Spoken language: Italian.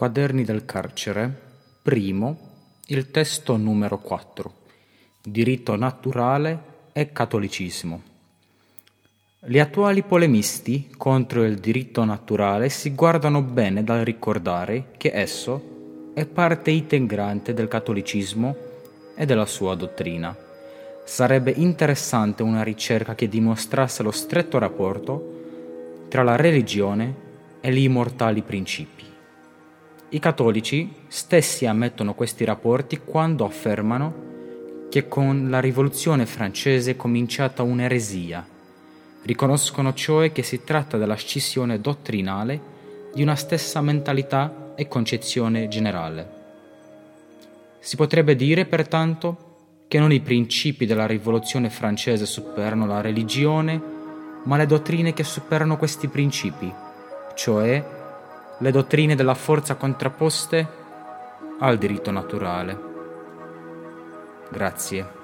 Quaderni del carcere, primo, il testo numero 4, diritto naturale e cattolicismo. Gli attuali polemisti contro il diritto naturale si guardano bene dal ricordare che esso è parte integrante del cattolicismo e della sua dottrina. Sarebbe interessante una ricerca che dimostrasse lo stretto rapporto tra la religione e gli immortali principi. I cattolici stessi ammettono questi rapporti quando affermano che con la rivoluzione francese è cominciata un'eresia. Riconoscono cioè che si tratta della scissione dottrinale di una stessa mentalità e concezione generale. Si potrebbe dire, pertanto, che non i principi della rivoluzione francese superano la religione, ma le dottrine che superano questi principi, cioè le dottrine della forza contrapposte al diritto naturale. Grazie.